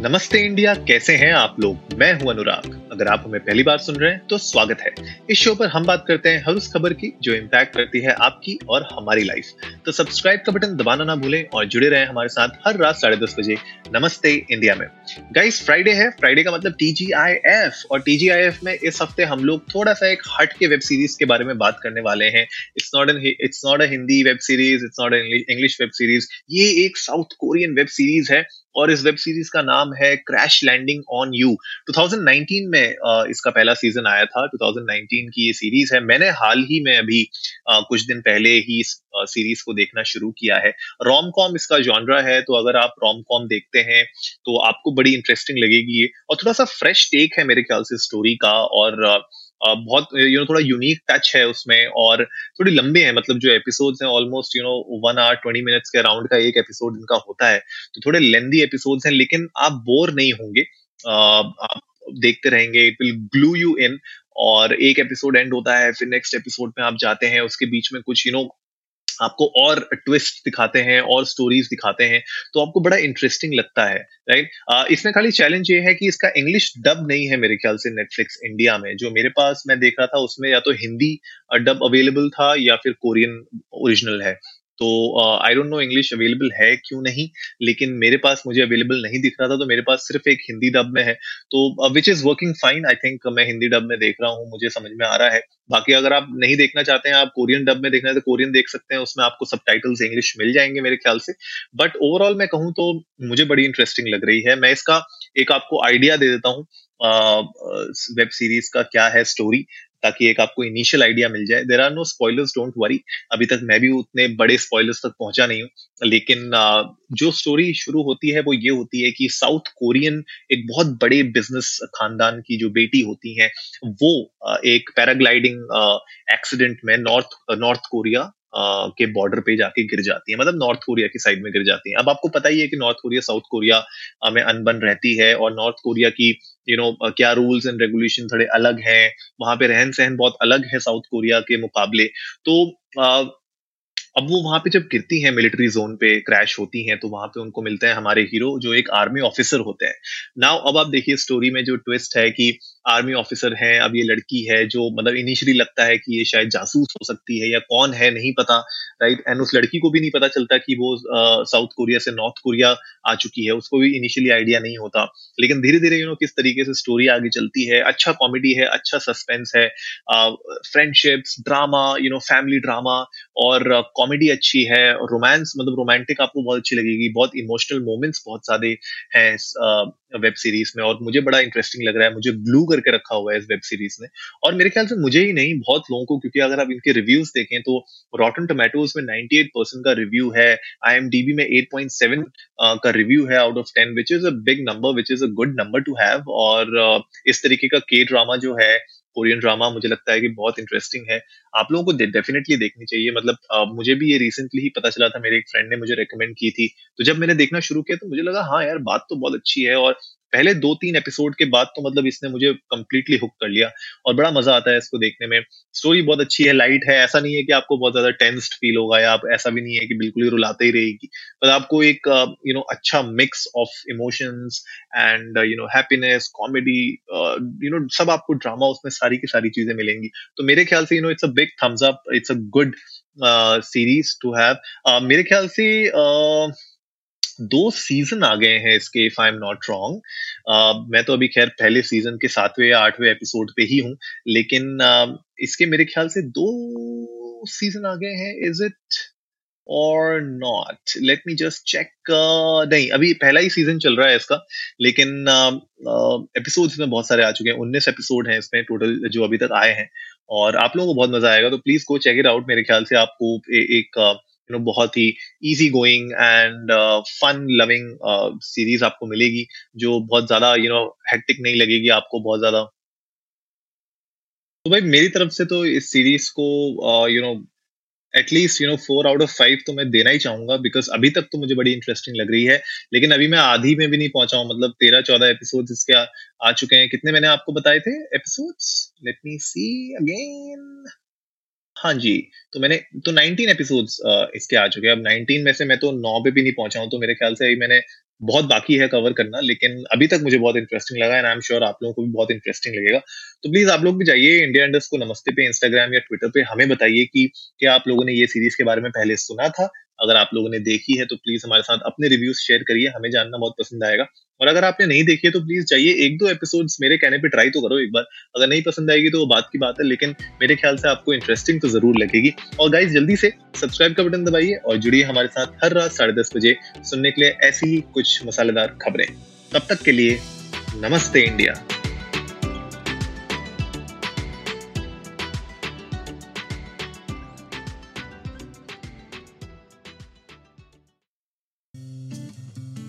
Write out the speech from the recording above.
नमस्ते इंडिया, कैसे हैं आप लोग? मैं हूँ अनुराग। अगर आप हमें पहली बार सुन रहे हैं तो स्वागत है। इस शो पर हम बात करते हैं हर उस खबर की जो इम्पैक्ट करती है आपकी और हमारी लाइफ तो सब्सक्राइब का बटन दबाना ना भूलें और जुड़े रहें हमारे साथ हर रात साढ़े दस बजे नमस्ते इंडिया में। गाइस फ्राइडे है। फ्राइडे का मतलब टीजीआईएफ और टीजीआईएफ में इस हफ़्ते हम लोग थोड़ा सा एक हट के वेब सीरीज़ के बारे में बात करने वाले हैं। It's not an it's not a Hindi web series it's not English web series ये एक साउथ कोरियन वेब सीरीज़ है और इस वेब सीरीज़ का नाम है क्रैश लैंडिंग ऑन यू 2019 में इसका पहला सीज़न आया था 2019 की ये सीरीज़ है। मैंने हाल ही में अभी कुछ दिन पहले ही इस सीरीज़ को देखना शुरू किया है। रोम कॉम इसका जॉनरा है तो अगर आप रोम कॉम देखते हैं तो आपको बड़ी इंटरेस्टिंग लगेगी ये। और थोड़ा सा फ्रेश टेक है मेरे ख्याल से स्टोरी का, और बहुत यू नो थोड़ा यूनिक टच है उसमें और थोड़ी लंबे हैं मतलब जो एपिसोड्स हैं almost you know one hour twenty minutes के अराउंड का एक एपिसोड इनका होता है तो थोड़े लेंदी एपिसोड्स हैं, लेकिन आप बोर नहीं होंगे। आप देखते रहेंगे it will glue you in और एक एपिसोड एंड होता है, फिर नेक्स्ट एपिसोड में आप जाते हैं, उसके बीच में कुछ यू नो आपको और ट्विस्ट दिखाते हैं, और स्टोरीज दिखाते हैं तो आपको बड़ा इंटरेस्टिंग लगता है राइट इसमें खाली चैलेंज ये है कि इसका इंग्लिश डब नहीं है मेरे ख्याल से नेटफ्लिक्स इंडिया में। जो मेरे पास मैं देख रहा था, उसमें या तो हिंदी डब अवेलेबल था या फिर कोरियन ओरिजिनल है। तो I don't know English available है क्यों नहीं, लेकिन मेरे पास मुझे अवेलेबल नहीं दिख रहा था तो मेरे पास सिर्फ़ एक हिंदी डब में है। तो which is working fine I think मैं हिंदी डब में देख रहा हूँ, मुझे समझ में आ रहा है। बाकी अगर आप नहीं देखना चाहते हैं, आप कोरियन डब में देखना है तो कोरियन देख सकते हैं, उसमें आपको सब इंग्लिश मिल जाएँगे मेरे ख्याल से। बट ओवरऑल मैं कहूँ तो मुझे बड़ी इंटरेस्टिंग लग रही है। मैं इसका एक आपको आइडिया दे देता हूँ वेब सीरीज़ का क्या है स्टोरी ताकि एक आपको इनिशियल आइडिया मिल जाए। There are no spoilers don't worry अभी तक मैं भी उतने बड़े स्पॉयलर्स तक पहुँचा नहीं हूँ। लेकिन जो स्टोरी शुरू होती है, वो ये होती है कि साउथ कोरियन एक बहुत बड़े बिज़नेस खानदान की जो बेटी होती है, वो एक पैराग्लाइडिंग एक्सीडेंट में नॉर्थ नॉर्थ कोरिया के बॉर्डर पे जाके गिर जाती है। मतलब नॉर्थ कोरिया की साइड में गिर जाती है। अब आपको पता ही है कि नॉर्थ कोरिया साउथ कोरिया में अनबन रहती है और नॉर्थ कोरिया की यू you नो know, क्या रूल्स एंड रेगुलेशन थोड़े अलग हैं। वहाँ पे रहन सहन बहुत अलग है साउथ कोरिया के मुकाबले। तो अब वो वहाँ पे जब गिरती हैं मिलिट्री जोन पे क्रैश होती हैं तो वहाँ पे उनको मिलते हैं हमारे हीरो जो एक आर्मी ऑफिसर होते हैं। नाउ अब आप देखिए स्टोरी में जो ट्विस्ट है कि आर्मी ऑफिसर है, अब ये लड़की है जो मतलब इनिशियली लगता है कि ये शायद जासूस हो सकती है या कौन है, नहीं पता राइट एंड उस लड़की को भी नहीं पता चलता कि वो साउथ कोरिया से नॉर्थ कोरिया आ चुकी है, उसको भी इनिशियली आइडिया नहीं होता। लेकिन धीरे धीरे यू नो किस तरीके से स्टोरी आगे चलती है अच्छा कॉमेडी है अच्छा सस्पेंस है friendships drama you know family drama और कॉमेडी अच्छी है रोमांस मतलब रोमांटिक आपको बहुत अच्छी लगेगी, बहुत इमोशनल मोमेंट्स बहुत ज़्यादा हैं वेब सीरीज़ में और मुझे बड़ा इंटरेस्टिंग लग रहा है, मुझे ब्लू करके रखा हुआ है इस वेब सीरीज़ ने और मेरे ख्याल से मुझे ही नहीं बहुत लोगों को क्योंकि अगर आप इनके रिव्यूज़ देखें तो रॉटन टोमेटोज में 98 परसेंट का रिव्यू है आईएमडीबी में 8.7 का रिव्यू है out of 10 which is a big number which is a good number to have और इस तरीके का के ड्रामा जो है कोरियन ड्रामा मुझे लगता है कि बहुत इंटरेस्टिंग है। आप लोगों को डेफिनेटली देखनी चाहिए। मतलब आ, मुझे भी ये रिसेंटली ही पता चला था मेरे एक फ्रेंड ने मुझे रेकमेंड की थी। तो जब मैंने देखना शुरू किया तो मुझे लगा हाँ यार बात तो बहुत अच्छी है। और पहले दो तीन एपिसोड के बाद तो मतलब इसने मुझे कंप्लीटली हुक कर लिया और बड़ा मज़ा आता है इसको देखने में। स्टोरी बहुत अच्छी है लाइट है ऐसा नहीं है कि आपको बहुत ज़्यादा टेंस्ड फील होगा या आप ऐसा भी नहीं है कि बिल्कुल ही रुलाते ही रहेगी। पर आपको एक यू नो अच्छा mix of emotions and you know happiness comedy you know सब आपको ड्रामा उसमें सारी की सारी चीज़ें मिलेंगी। तो मेरे ख्याल से you know it's a big thumbs up it's a good series to have मेरे ख्याल से uh, दो सीज़न आ गए हैं इसके if I am not wrong मैं तो अभी खैर पहले सीज़न के सातवें या आठवें एपिसोड पे ही हूँ लेकिन uh, इसके मेरे ख्याल से दो सीज़न आ गए हैं is it or not let me just check नहीं अभी पहला ही सीज़न चल रहा है इसका लेकिन एपिसोड uh, uh, इसमें बहुत सारे आ चुके हैं उन्नीस एपिसोड हैं इसमें टोटल जो अभी तक आए हैं और आप लोगों को बहुत मज़ा आएगा तो please go check it out मेरे ख्याल से आपको ए, एक uh, यू नो बहुत ही easy going and fun loving series आपको मिलेगी जो बहुत ज़्यादा यू नो हेक्टिक नहीं लगेगी आपको बहुत ज़्यादा। तो भाई मेरी तरफ़ से तो इस सीरीज़ को you know at least you know four out of five तो मैं देना ही चाहूँगा बिकॉज़ अभी तक तो मुझे बड़ी इंटरेस्टिंग लग रही है लेकिन अभी मैं आधी में भी नहीं पहुँचा हूँ मतलब तेरह चौदह एपिसोड इसके आ, आ चुके हैं। कितने मैंने आपको बताए थे episodes let me see again हाँ जी तो मैंने तो 19 एपिसोड्स इसके आ चुके अब 19 में से मैं तो नौ पे भी नहीं पहुँचा हूँ तो मेरे ख्याल से अभी मैंने बहुत बाकी है कवर करना, लेकिन अभी तक मुझे बहुत इंटरेस्टिंग लगा एंड आई एम श्योर आप लोगों को भी बहुत इंटरेस्टिंग लगेगा। तो प्लीज़ आप लोग भी जाइए इंडिया इंडस्ट को नमस्ते पे इंस्टाग्राम या ट्विटर पे, हमें बताइए कि क्या आप लोगों ने ये सीरीज़ के बारे में पहले सुना था अगर आप लोगों ने देखी है तो प्लीज़ हमारे साथ अपने रिव्यूज़ शेयर करिए, हमें जानना बहुत पसंद आएगा। और अगर आपने नहीं देखी है तो प्लीज़ जाइए एक दो एपिसोड्स मेरे कहने पे ट्राई तो करो एक बार। अगर नहीं पसंद आएगी तो वो बात की बात है, लेकिन मेरे ख्याल से आपको इंटरेस्टिंग तो ज़रूर लगेगी। और गाइज़ जल्दी से सब्सक्राइब का बटन दबाइए और जुड़िए हमारे साथ हर रात साढ़े दस बजे सुनने के लिए ऐसी ही कुछ मसालेदार खबरें। तब तक के लिए नमस्ते इंडिया।